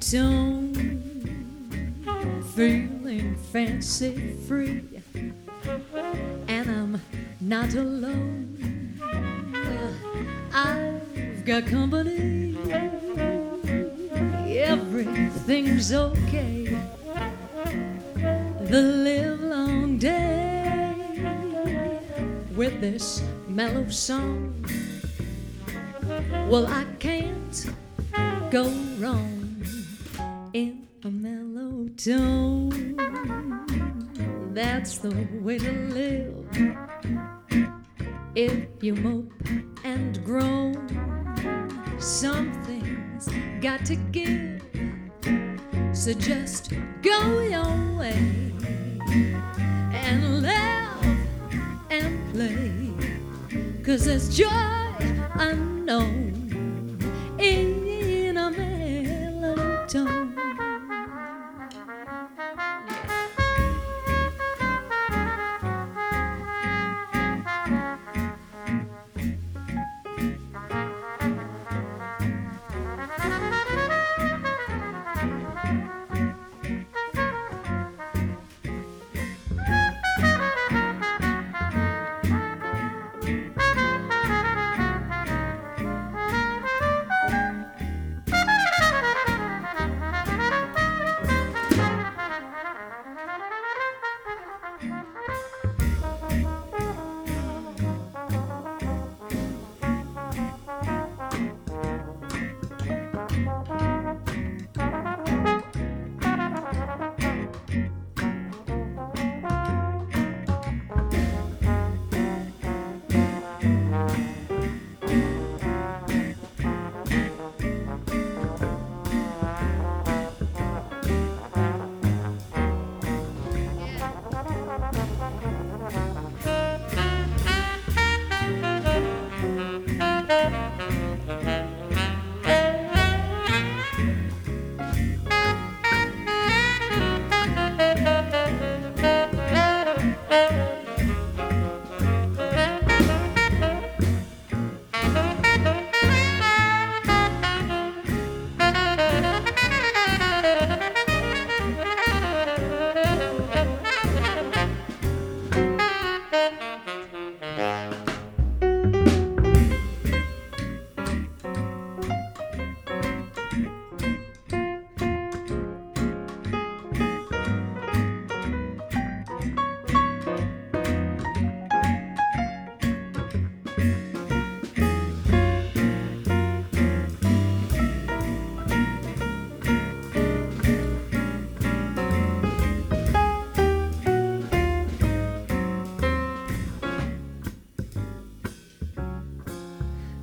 a feeling fancy free, and I'm not alone. Well, I've got company, everything's okay. The live long day with this mellow song. Well, I can't go wrong in a mellow tone. That's the way to live. If you mope and groan, something's got to give. So just go your way and laugh and play. Cause there's joy unknown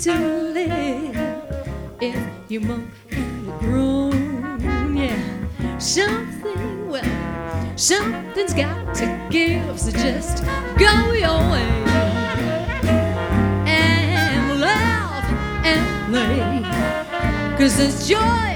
to live. If you mope and groan, yeah, something, well, something's got to give. So just go your way and laugh and play. Cause there's joy